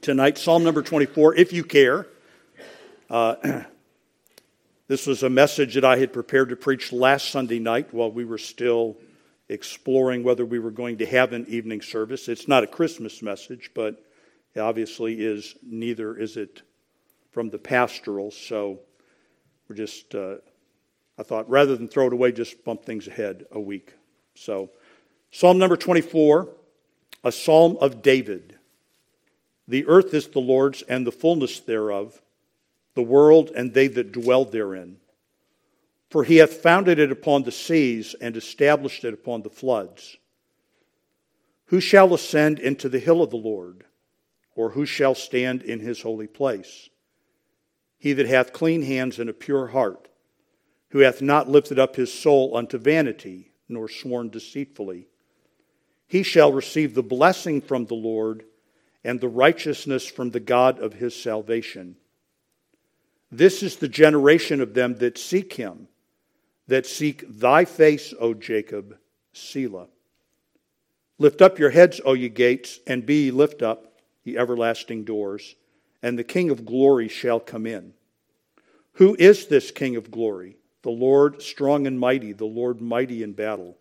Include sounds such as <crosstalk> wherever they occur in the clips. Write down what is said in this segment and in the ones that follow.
tonight, Psalm number 24, if you care. Uh, <clears throat> this was a message that I had prepared to preach last Sunday night while we were still exploring whether we were going to have an evening service. It's not a Christmas message, but it obviously is neither is it from the pastoral. So we're just, uh, I thought rather than throw it away, just bump things ahead a week. So Psalm number 24, a psalm of David. The earth is the Lord's and the fullness thereof, the world and they that dwell therein. For he hath founded it upon the seas and established it upon the floods. Who shall ascend into the hill of the Lord? Or who shall stand in his holy place? He that hath clean hands and a pure heart, who hath not lifted up his soul unto vanity, nor sworn deceitfully. He shall receive the blessing from the Lord and the righteousness from the God of his salvation. This is the generation of them that seek him, that seek thy face, O Jacob, Selah. Lift up your heads, O ye gates, and be ye lift up, ye everlasting doors and the King of glory shall come in. Who is this King of glory? The Lord strong and mighty, the Lord mighty in battle.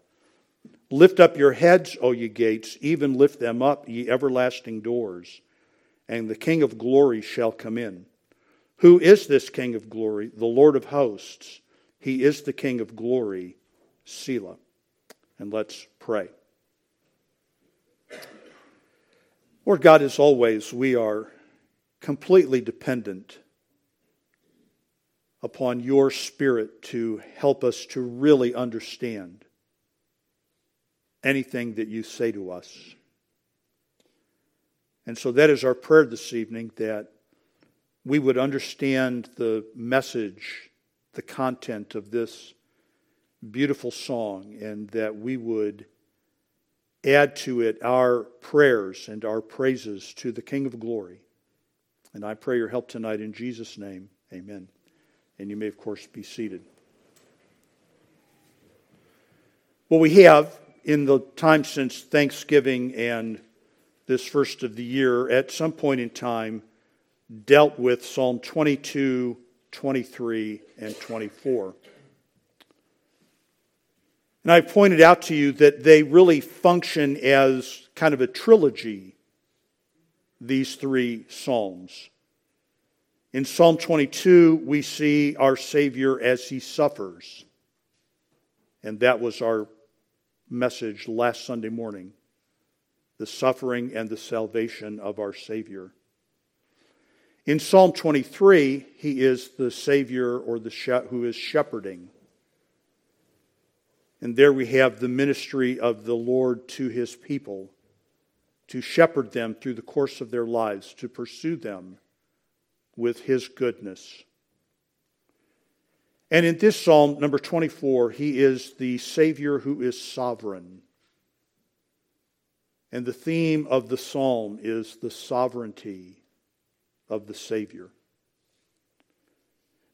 Lift up your heads, O ye gates, even lift them up, ye everlasting doors, and the King of glory shall come in. Who is this King of glory? The Lord of hosts. He is the King of glory, Selah. And let's pray. Lord God, as always, we are completely dependent upon your Spirit to help us to really understand anything that you say to us. And so that is our prayer this evening that we would understand the message, the content of this beautiful song, and that we would add to it our prayers and our praises to the King of Glory. And I pray your help tonight in Jesus' name. Amen. And you may, of course, be seated. Well, we have, in the time since Thanksgiving and this first of the year, at some point in time, dealt with Psalm 22, 23, and 24. And I've pointed out to you that they really function as kind of a trilogy these three Psalms. In Psalm 22, we see our Savior as he suffers. And that was our message last Sunday morning the suffering and the salvation of our Savior. In Psalm 23, he is the Savior or the who is shepherding. And there we have the ministry of the Lord to his people to shepherd them through the course of their lives, to pursue them with his goodness. And in this psalm, number 24, he is the Savior who is sovereign. And the theme of the psalm is the sovereignty of the Savior.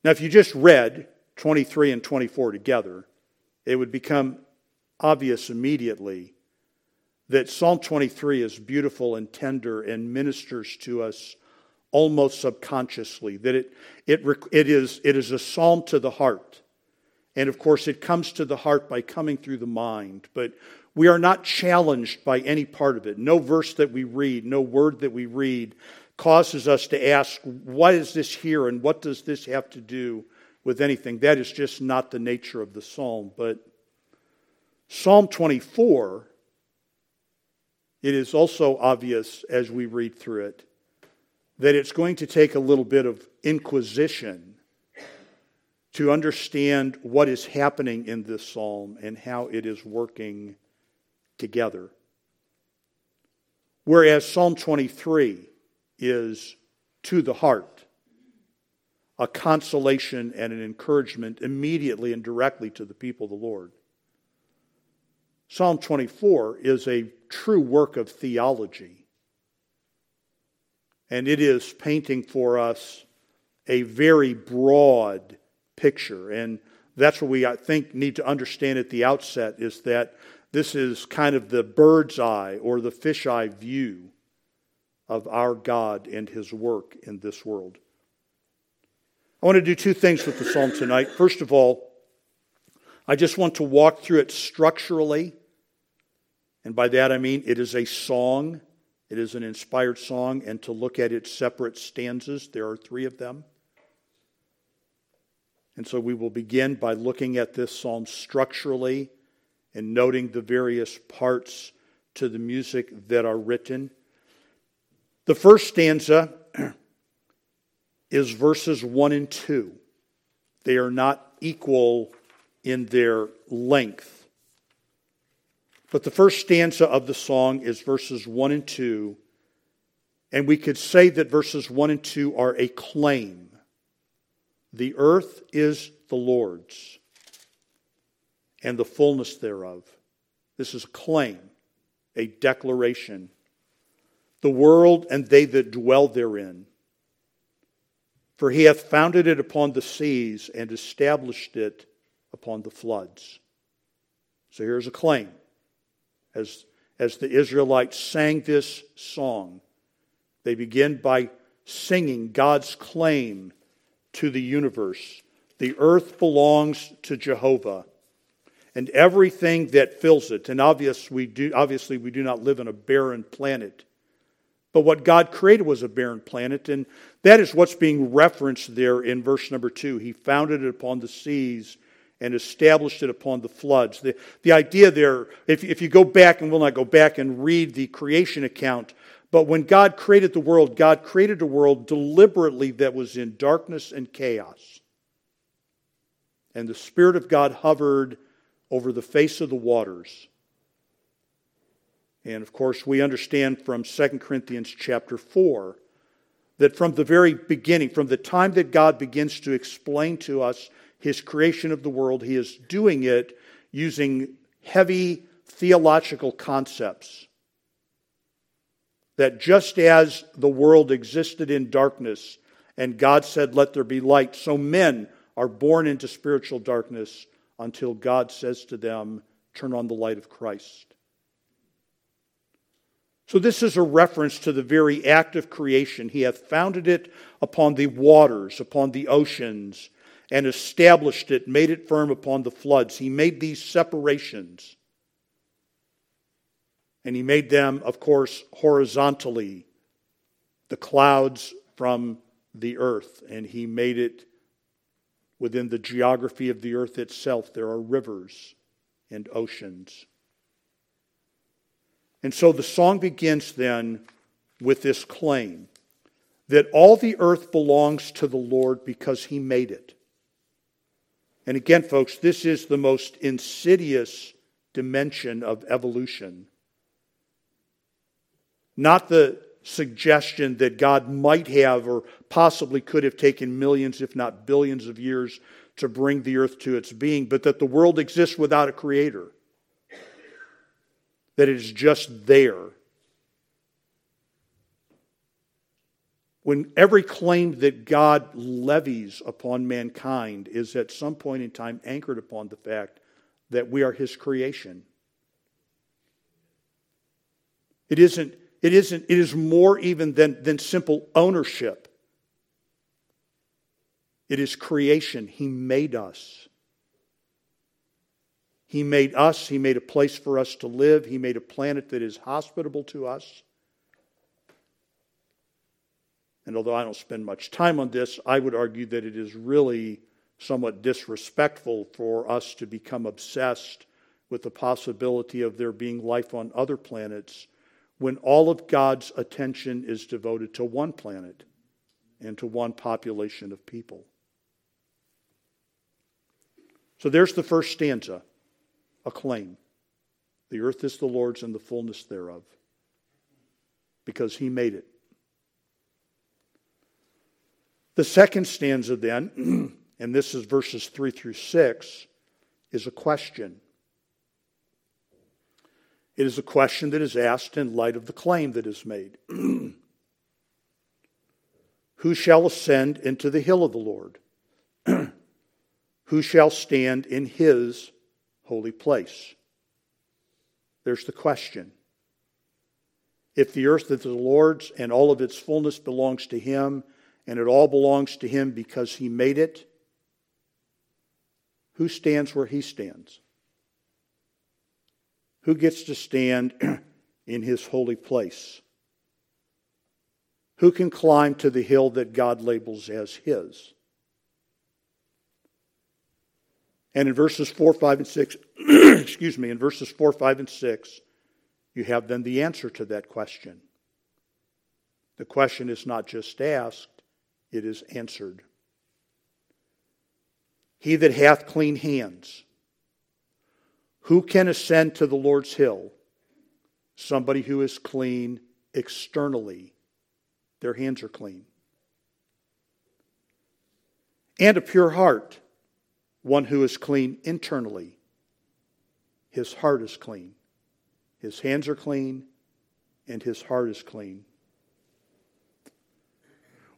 Now, if you just read 23 and 24 together, it would become obvious immediately that Psalm 23 is beautiful and tender and ministers to us almost subconsciously, that it, it, it, is, it is a psalm to the heart. And of course, it comes to the heart by coming through the mind. But we are not challenged by any part of it. No verse that we read, no word that we read causes us to ask, what is this here and what does this have to do with anything? That is just not the nature of the psalm. But Psalm 24 it is also obvious as we read through it that it's going to take a little bit of inquisition to understand what is happening in this psalm and how it is working together. Whereas Psalm 23 is to the heart, a consolation and an encouragement immediately and directly to the people of the Lord. Psalm 24 is a true work of theology. And it is painting for us a very broad picture. And that's what we, I think, need to understand at the outset is that this is kind of the bird's eye or the fisheye view of our God and his work in this world. I want to do two things with the psalm tonight. First of all, I just want to walk through it structurally. And by that I mean it is a song, it is an inspired song, and to look at its separate stanzas. There are three of them. And so we will begin by looking at this psalm structurally and noting the various parts to the music that are written. The first stanza <clears throat> is verses 1 and 2. They are not equal in their length. But the first stanza of the song is verses 1 and 2. And we could say that verses 1 and 2 are a claim. The earth is the Lord's, and the fullness thereof. This is a claim, a declaration. The world and they that dwell therein. For he hath founded it upon the seas and established it upon the floods. So here's a claim. As, as the Israelites sang this song, they begin by singing God's claim to the universe. The earth belongs to Jehovah and everything that fills it. And obvious we do, obviously, we do not live in a barren planet. But what God created was a barren planet, and that is what's being referenced there in verse number two. He founded it upon the seas and established it upon the floods. The, the idea there, if, if you go back, and we'll not go back and read the creation account, but when God created the world, God created a world deliberately that was in darkness and chaos. And the Spirit of God hovered over the face of the waters. And of course, we understand from 2 Corinthians chapter 4 that from the very beginning, from the time that God begins to explain to us his creation of the world, he is doing it using heavy theological concepts. That just as the world existed in darkness and God said, Let there be light, so men are born into spiritual darkness until God says to them, Turn on the light of Christ. So, this is a reference to the very act of creation. He hath founded it upon the waters, upon the oceans, and established it, made it firm upon the floods. He made these separations. And he made them, of course, horizontally, the clouds from the earth. And he made it within the geography of the earth itself. There are rivers and oceans. And so the song begins then with this claim that all the earth belongs to the Lord because he made it. And again, folks, this is the most insidious dimension of evolution. Not the suggestion that God might have or possibly could have taken millions, if not billions, of years to bring the earth to its being, but that the world exists without a creator. That it is just there. When every claim that God levies upon mankind is at some point in time anchored upon the fact that we are His creation. It isn't, it isn't, it is more even than, than simple ownership. It is creation. He made us. He made us. He made a place for us to live. He made a planet that is hospitable to us. And although I don't spend much time on this, I would argue that it is really somewhat disrespectful for us to become obsessed with the possibility of there being life on other planets when all of God's attention is devoted to one planet and to one population of people. So there's the first stanza a claim. The earth is the Lord's and the fullness thereof, because he made it. The second stanza, then, <clears throat> and this is verses 3 through 6, is a question. It is a question that is asked in light of the claim that is made <clears throat> Who shall ascend into the hill of the Lord? <clears throat> Who shall stand in his holy place? There's the question. If the earth is the Lord's and all of its fullness belongs to him, and it all belongs to him because he made it, who stands where he stands? Who gets to stand <clears throat> in his holy place? Who can climb to the hill that God labels as his? And in verses 4, 5, and 6, <clears throat> excuse me, in verses 4, 5, and 6, you have then the answer to that question. The question is not just asked, it is answered. He that hath clean hands, who can ascend to the Lord's hill? Somebody who is clean externally. Their hands are clean. And a pure heart, one who is clean internally. His heart is clean. His hands are clean, and his heart is clean.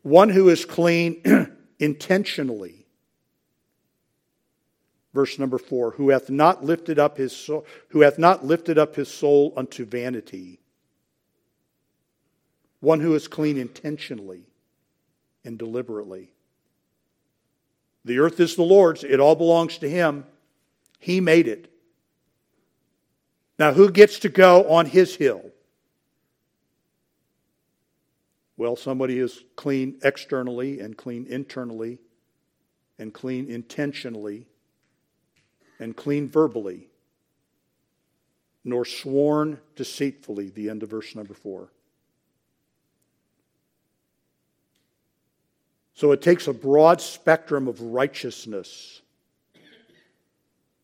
One who is clean <clears throat> intentionally. Verse number four, who hath not lifted up his soul, who hath not lifted up his soul unto vanity. One who is clean intentionally and deliberately. The earth is the Lord's, it all belongs to him. He made it. Now, who gets to go on his hill? Well, somebody is clean externally and clean internally and clean intentionally and clean verbally, nor sworn deceitfully, the end of verse number four. So it takes a broad spectrum of righteousness,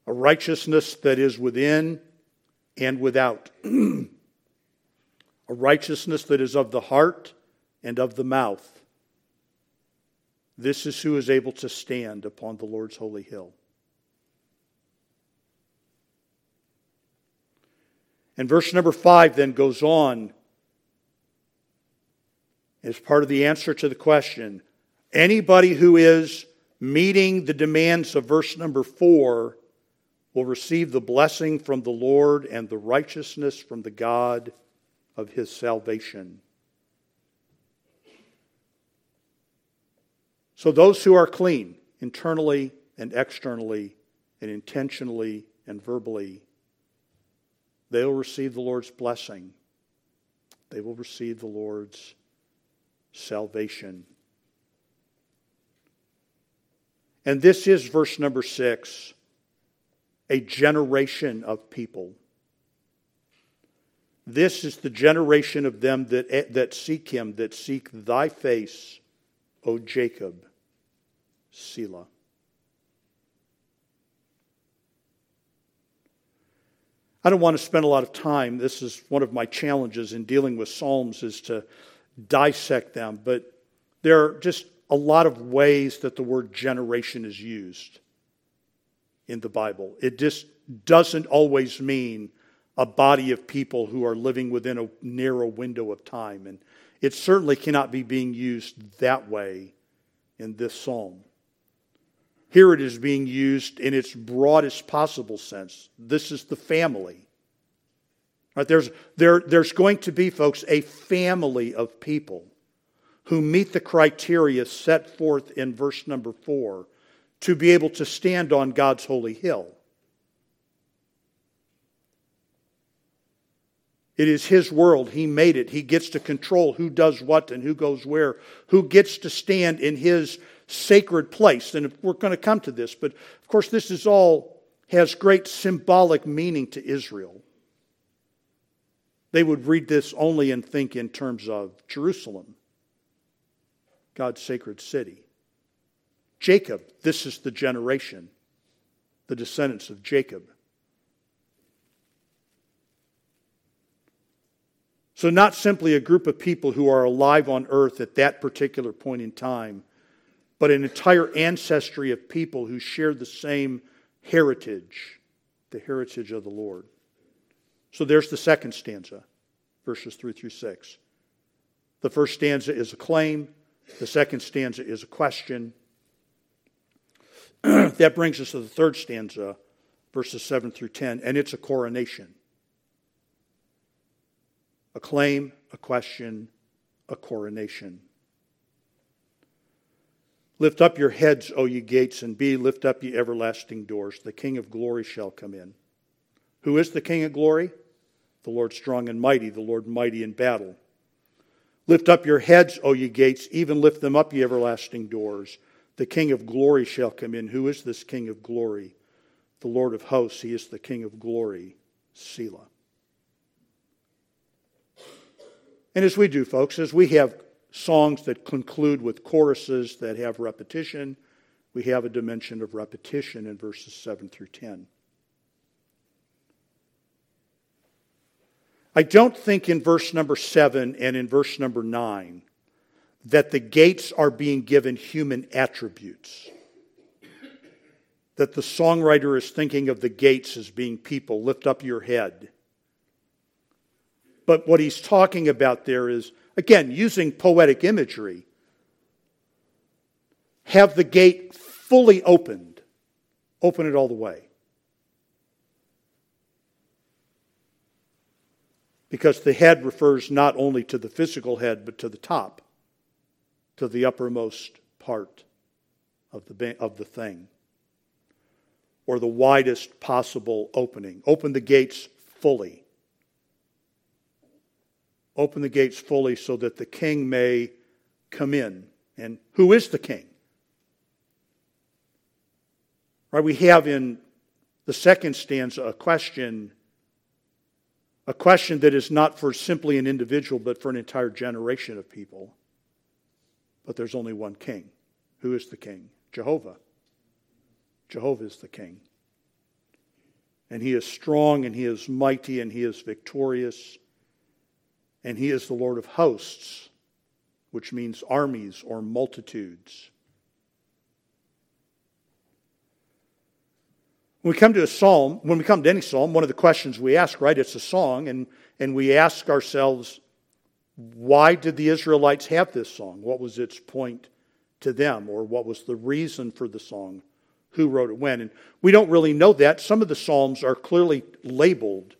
a righteousness that is within and without. <clears throat> a righteousness that is of the heart and of the mouth. This is who is able to stand upon the Lord's holy hill. And verse number five then goes on as part of the answer to the question anybody who is meeting the demands of verse number four will receive the blessing from the Lord and the righteousness from the God of his salvation. So, those who are clean, internally and externally, and intentionally and verbally, they will receive the Lord's blessing. They will receive the Lord's salvation. And this is verse number six a generation of people. This is the generation of them that, that seek him, that seek thy face, O Jacob. Selah. I don't want to spend a lot of time. This is one of my challenges in dealing with Psalms is to dissect them, but there are just a lot of ways that the word generation is used in the Bible. It just doesn't always mean a body of people who are living within a narrow window of time. And it certainly cannot be being used that way in this psalm. Here it is being used in its broadest possible sense. This is the family. Right, there's, there, there's going to be, folks, a family of people who meet the criteria set forth in verse number four to be able to stand on God's holy hill. It is His world. He made it. He gets to control who does what and who goes where, who gets to stand in His sacred place. And we're going to come to this, but of course, this is all has great symbolic meaning to Israel. They would read this only and think in terms of Jerusalem, God's sacred city. Jacob, this is the generation, the descendants of Jacob. So, not simply a group of people who are alive on earth at that particular point in time, but an entire ancestry of people who shared the same heritage, the heritage of the Lord. So, there's the second stanza, verses 3 through 6. The first stanza is a claim, the second stanza is a question, <clears throat> that brings us to the third stanza, verses 7 through 10, and it's a coronation. A claim, a question, a coronation. Lift up your heads, O ye gates, and be lift up ye everlasting doors. The King of glory shall come in. Who is the King of glory? The Lord strong and mighty, the Lord mighty in battle. Lift up your heads, O ye gates, even lift them up, ye everlasting doors. The King of glory shall come in. Who is this King of glory? The Lord of hosts, he is the King of glory. Selah. And as we do, folks, as we have songs that conclude with choruses that have repetition, we have a dimension of repetition in verses 7 through 10. I don't think in verse number 7 and in verse number 9 that the gates are being given human attributes. That the songwriter is thinking of the gates as being people. Lift up your head. But what he's talking about there is Again, using poetic imagery, have the gate fully opened, open it all the way. Because the head refers not only to the physical head, but to the top, to the uppermost part of the, of the thing, or the widest possible opening. Open the gates fully open the gates fully so that the king may come in. And who is the king? Right, we have in the second stanza a question a question that is not for simply an individual but for an entire generation of people. But there's only one king. Who is the king? Jehovah. Jehovah is the king. And he is strong and he is mighty and he is victorious and he is the Lord of hosts, which means armies or multitudes. When we come to a psalm, when we come to any psalm, one of the questions we ask, right, it's a song, and, and we ask ourselves, why did the Israelites have this song? What was its point to them? Or what was the reason for the song? Who wrote it when? And we don't really know that. Some of the psalms are clearly labeled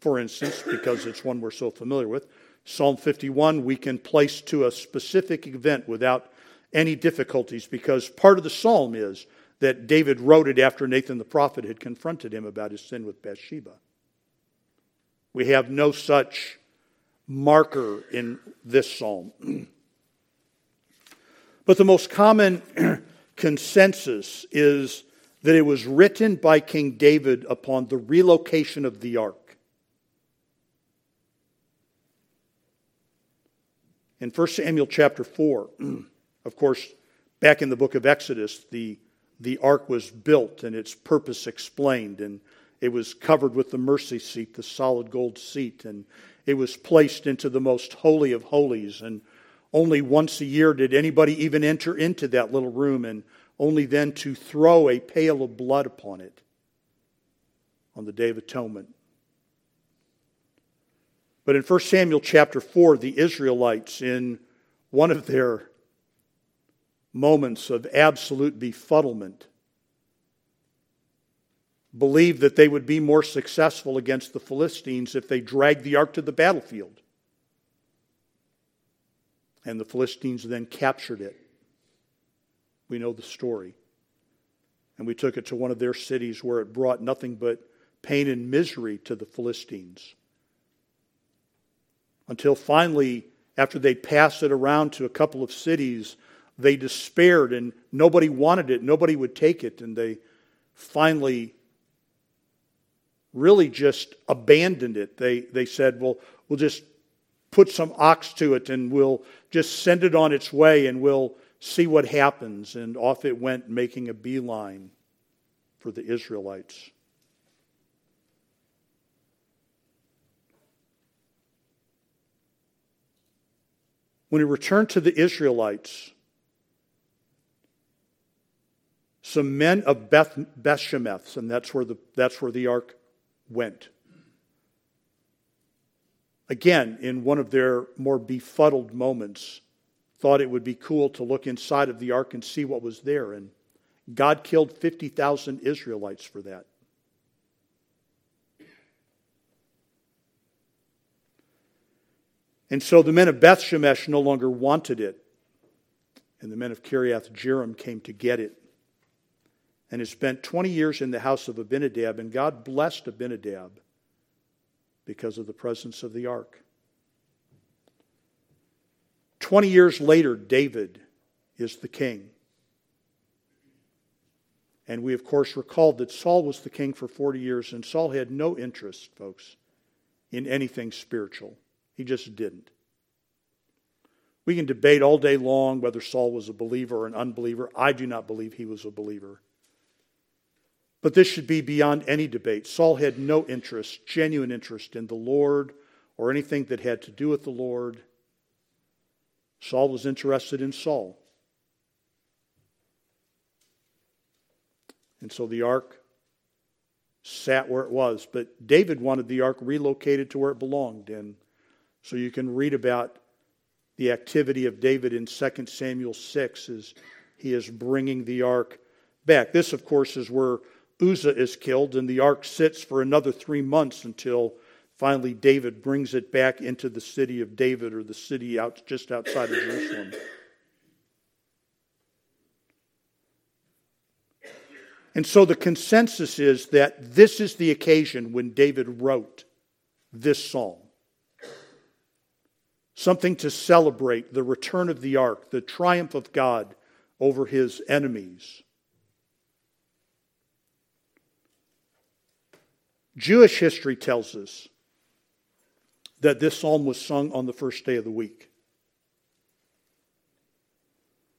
for instance, because it's one we're so familiar with. Psalm 51, we can place to a specific event without any difficulties because part of the psalm is that David wrote it after Nathan the prophet had confronted him about his sin with Bathsheba. We have no such marker in this psalm. <clears throat> but the most common <clears throat> consensus is that it was written by King David upon the relocation of the ark. In 1 Samuel chapter 4, <clears throat> of course, back in the book of Exodus, the, the ark was built and its purpose explained, and it was covered with the mercy seat, the solid gold seat, and it was placed into the most holy of holies. And only once a year did anybody even enter into that little room, and only then to throw a pail of blood upon it on the Day of Atonement. But in 1 Samuel chapter 4, the Israelites, in one of their moments of absolute befuddlement, believed that they would be more successful against the Philistines if they dragged the ark to the battlefield. And the Philistines then captured it. We know the story. And we took it to one of their cities where it brought nothing but pain and misery to the Philistines until finally, after they passed it around to a couple of cities, they despaired and nobody wanted it, nobody would take it, and they finally really just abandoned it. They, they said, Well, we'll just put some ox to it and we'll just send it on its way and we'll see what happens. And off it went, making a beeline for the Israelites. When he returned to the Israelites, some men of Beth, Bethshemeth, and that's where, the, that's where the ark went. Again, in one of their more befuddled moments, thought it would be cool to look inside of the ark and see what was there. And God killed 50,000 Israelites for that. And so the men of Beth Shemesh no longer wanted it. And the men of Kiriath Jearim came to get it. And it spent 20 years in the house of Abinadab, and God blessed Abinadab because of the presence of the ark. 20 years later, David is the king. And we, of course, recalled that Saul was the king for 40 years, and Saul had no interest, folks, in anything spiritual. He just didn't. We can debate all day long whether Saul was a believer or an unbeliever. I do not believe he was a believer. But this should be beyond any debate. Saul had no interest, genuine interest, in the Lord or anything that had to do with the Lord. Saul was interested in Saul. And so the ark sat where it was. But David wanted the ark relocated to where it belonged. And so you can read about the activity of David in 2 Samuel 6 as he is bringing the ark back. This, of course, is where Uzzah is killed, and the ark sits for another three months until finally David brings it back into the city of David or the city out just outside of Jerusalem. And so the consensus is that this is the occasion when David wrote this psalm. Something to celebrate the return of the ark, the triumph of God over his enemies. Jewish history tells us that this psalm was sung on the first day of the week.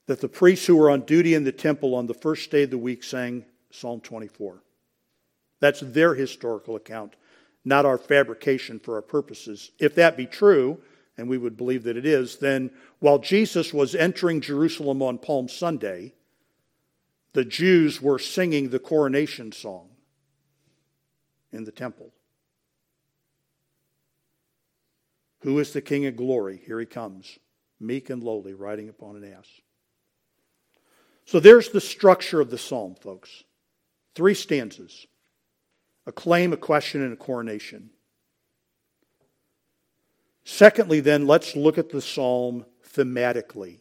That the priests who were on duty in the temple on the first day of the week sang Psalm 24. That's their historical account, not our fabrication for our purposes. If that be true, and we would believe that it is, then while Jesus was entering Jerusalem on Palm Sunday, the Jews were singing the coronation song in the temple. Who is the King of glory? Here he comes, meek and lowly, riding upon an ass. So there's the structure of the psalm, folks. Three stanzas a claim, a question, and a coronation. Secondly, then, let's look at the psalm thematically.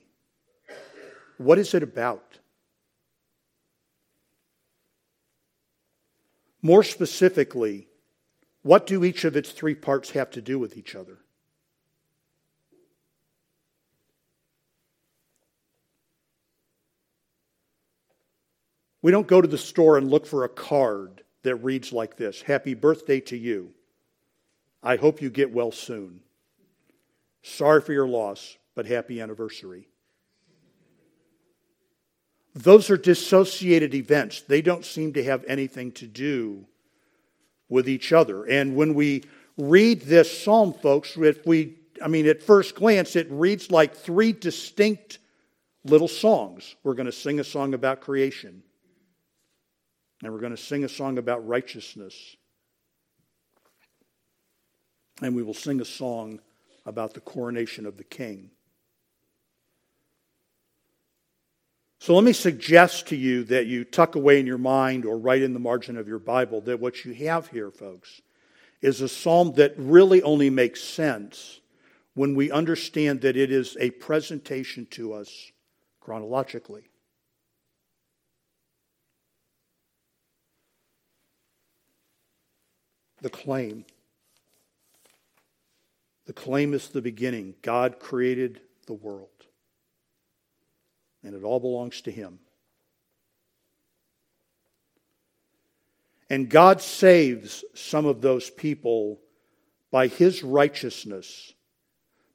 What is it about? More specifically, what do each of its three parts have to do with each other? We don't go to the store and look for a card that reads like this Happy birthday to you. I hope you get well soon. Sorry for your loss, but happy anniversary. Those are dissociated events. They don't seem to have anything to do with each other. And when we read this psalm, folks, if we, I mean, at first glance, it reads like three distinct little songs. We're going to sing a song about creation. And we're going to sing a song about righteousness. And we will sing a song about the coronation of the king. So let me suggest to you that you tuck away in your mind or write in the margin of your Bible that what you have here, folks, is a psalm that really only makes sense when we understand that it is a presentation to us chronologically. the claim. The claim is the beginning. God created the world, and it all belongs to Him. And God saves some of those people by His righteousness.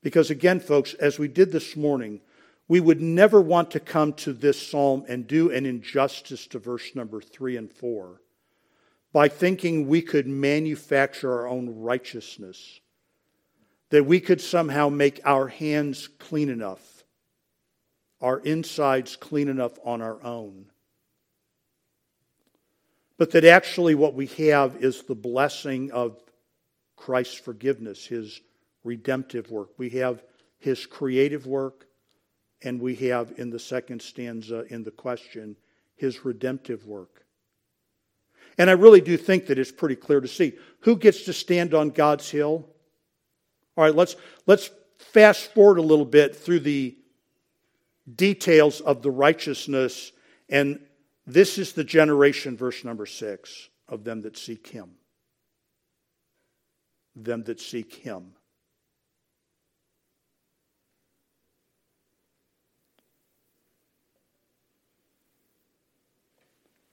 Because again, folks, as we did this morning, we would never want to come to this psalm and do an injustice to verse number three and four by thinking we could manufacture our own righteousness, that we could somehow make our hands clean enough, our insides clean enough on our own. But that actually what we have is the blessing of Christ's forgiveness, his redemptive work. We have his creative work, and we have in the second stanza in the question his redemptive work. And I really do think that it's pretty clear to see who gets to stand on God's hill. All right, let's, let's fast forward a little bit through the details of the righteousness, and this is the generation, verse number six, of them that seek him. Them that seek him.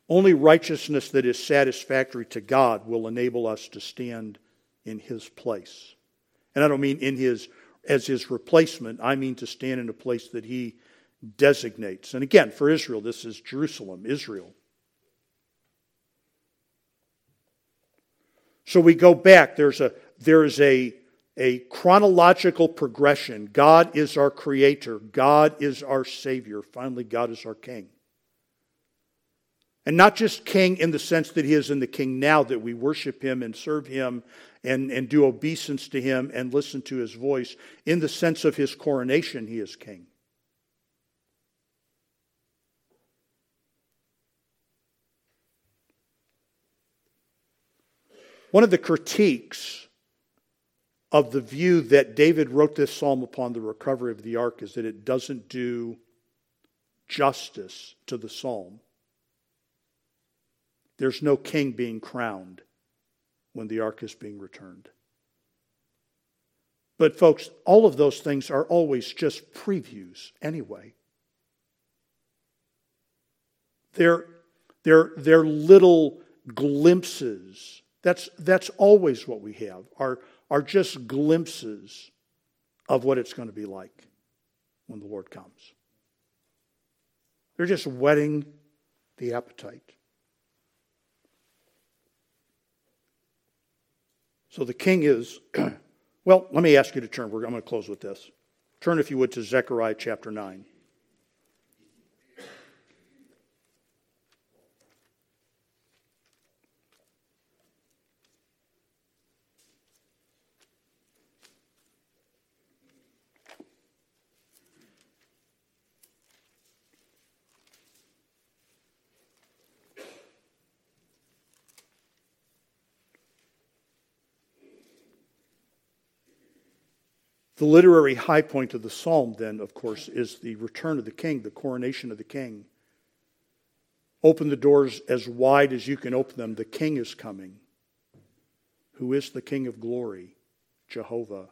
Only righteousness that is satisfactory to God will enable us to stand in his place. And I don't mean in his as his replacement, I mean to stand in a place that he designates. And again, for Israel, this is Jerusalem, Israel. So we go back. There's a there's a a chronological progression. God is our creator. God is our savior. Finally, God is our king. And not just king in the sense that he is in the king now, that we worship him and serve him and, and do obeisance to him and listen to his voice. In the sense of his coronation, he is king. One of the critiques of the view that David wrote this psalm upon the recovery of the ark is that it doesn't do justice to the psalm. There's no king being crowned when the ark is being returned. But, folks, all of those things are always just previews anyway. They're, they're, they're little glimpses. That's, that's always what we have, are, are just glimpses of what it's going to be like when the Lord comes. They're just whetting the appetite. So the king is, <clears throat> well, let me ask you to turn. I'm going to close with this. Turn, if you would, to Zechariah chapter 9. The literary high point of the psalm, then, of course, is the return of the king, the coronation of the king. Open the doors as wide as you can open them. The king is coming. Who is the king of glory? Jehovah,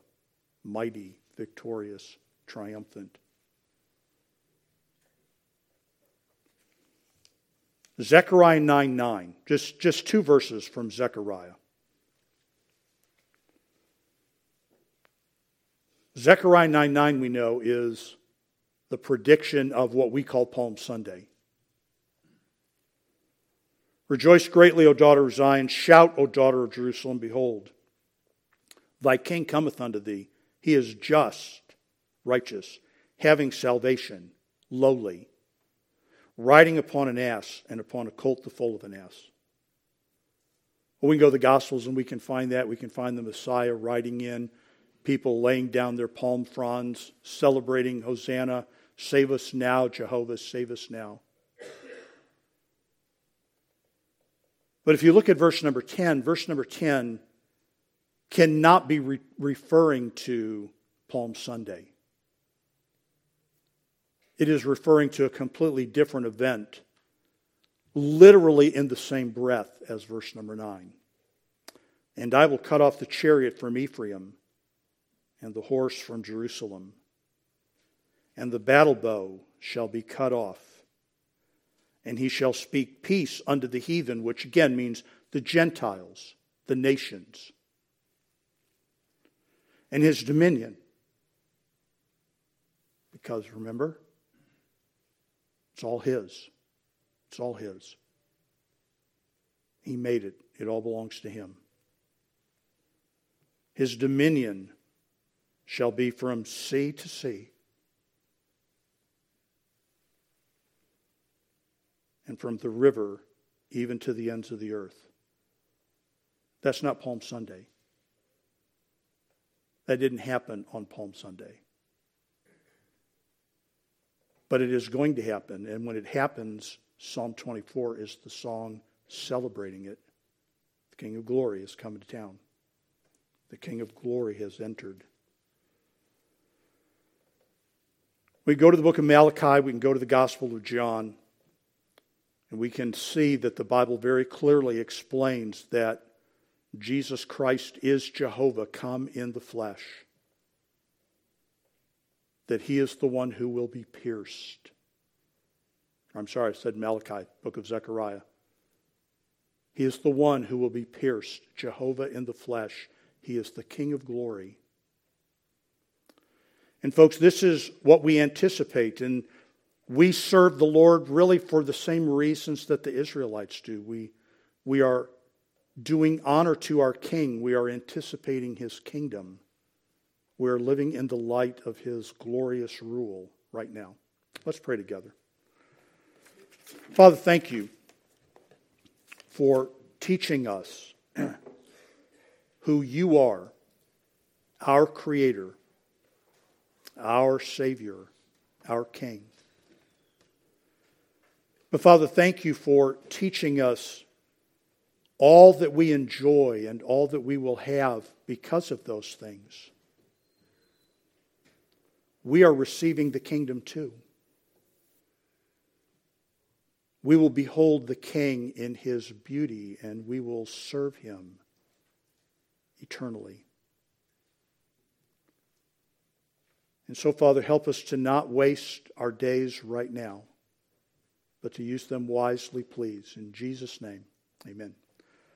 mighty, victorious, triumphant. Zechariah 9 9, just, just two verses from Zechariah. Zechariah 9 9, we know, is the prediction of what we call Palm Sunday. Rejoice greatly, O daughter of Zion. Shout, O daughter of Jerusalem. Behold, thy king cometh unto thee. He is just, righteous, having salvation, lowly, riding upon an ass and upon a colt the foal of an ass. Well, we can go to the Gospels and we can find that. We can find the Messiah riding in people laying down their palm fronds, celebrating Hosanna, save us now, Jehovah, save us now. But if you look at verse number 10, verse number 10 cannot be re- referring to Palm Sunday. It is referring to a completely different event, literally in the same breath as verse number 9. And I will cut off the chariot from Ephraim and the horse from Jerusalem. And the battle bow shall be cut off. And he shall speak peace unto the heathen, which again means the Gentiles, the nations. And his dominion. Because remember, it's all his. It's all his. He made it, it all belongs to him. His dominion shall be from sea to sea. And from the river even to the ends of the earth. That's not Palm Sunday. That didn't happen on Palm Sunday. But it is going to happen. And when it happens, Psalm 24 is the song celebrating it. The King of Glory is coming to town. The King of Glory has entered. We go to the book of Malachi, we can go to the Gospel of John, and we can see that the Bible very clearly explains that Jesus Christ is Jehovah come in the flesh, that he is the one who will be pierced. I'm sorry, I said Malachi, book of Zechariah. He is the one who will be pierced, Jehovah in the flesh. He is the King of glory. And, folks, this is what we anticipate. And we serve the Lord really for the same reasons that the Israelites do. We, we are doing honor to our King, we are anticipating his kingdom. We are living in the light of his glorious rule right now. Let's pray together. Father, thank you for teaching us <clears throat> who you are, our Creator, our Savior, our King. But Father, thank you for teaching us all that we enjoy and all that we will have because of those things. We are receiving the kingdom too. We will behold the King in his beauty and we will serve him eternally. And so, Father, help us to not waste our days right now, but to use them wisely, please. In Jesus' name, amen.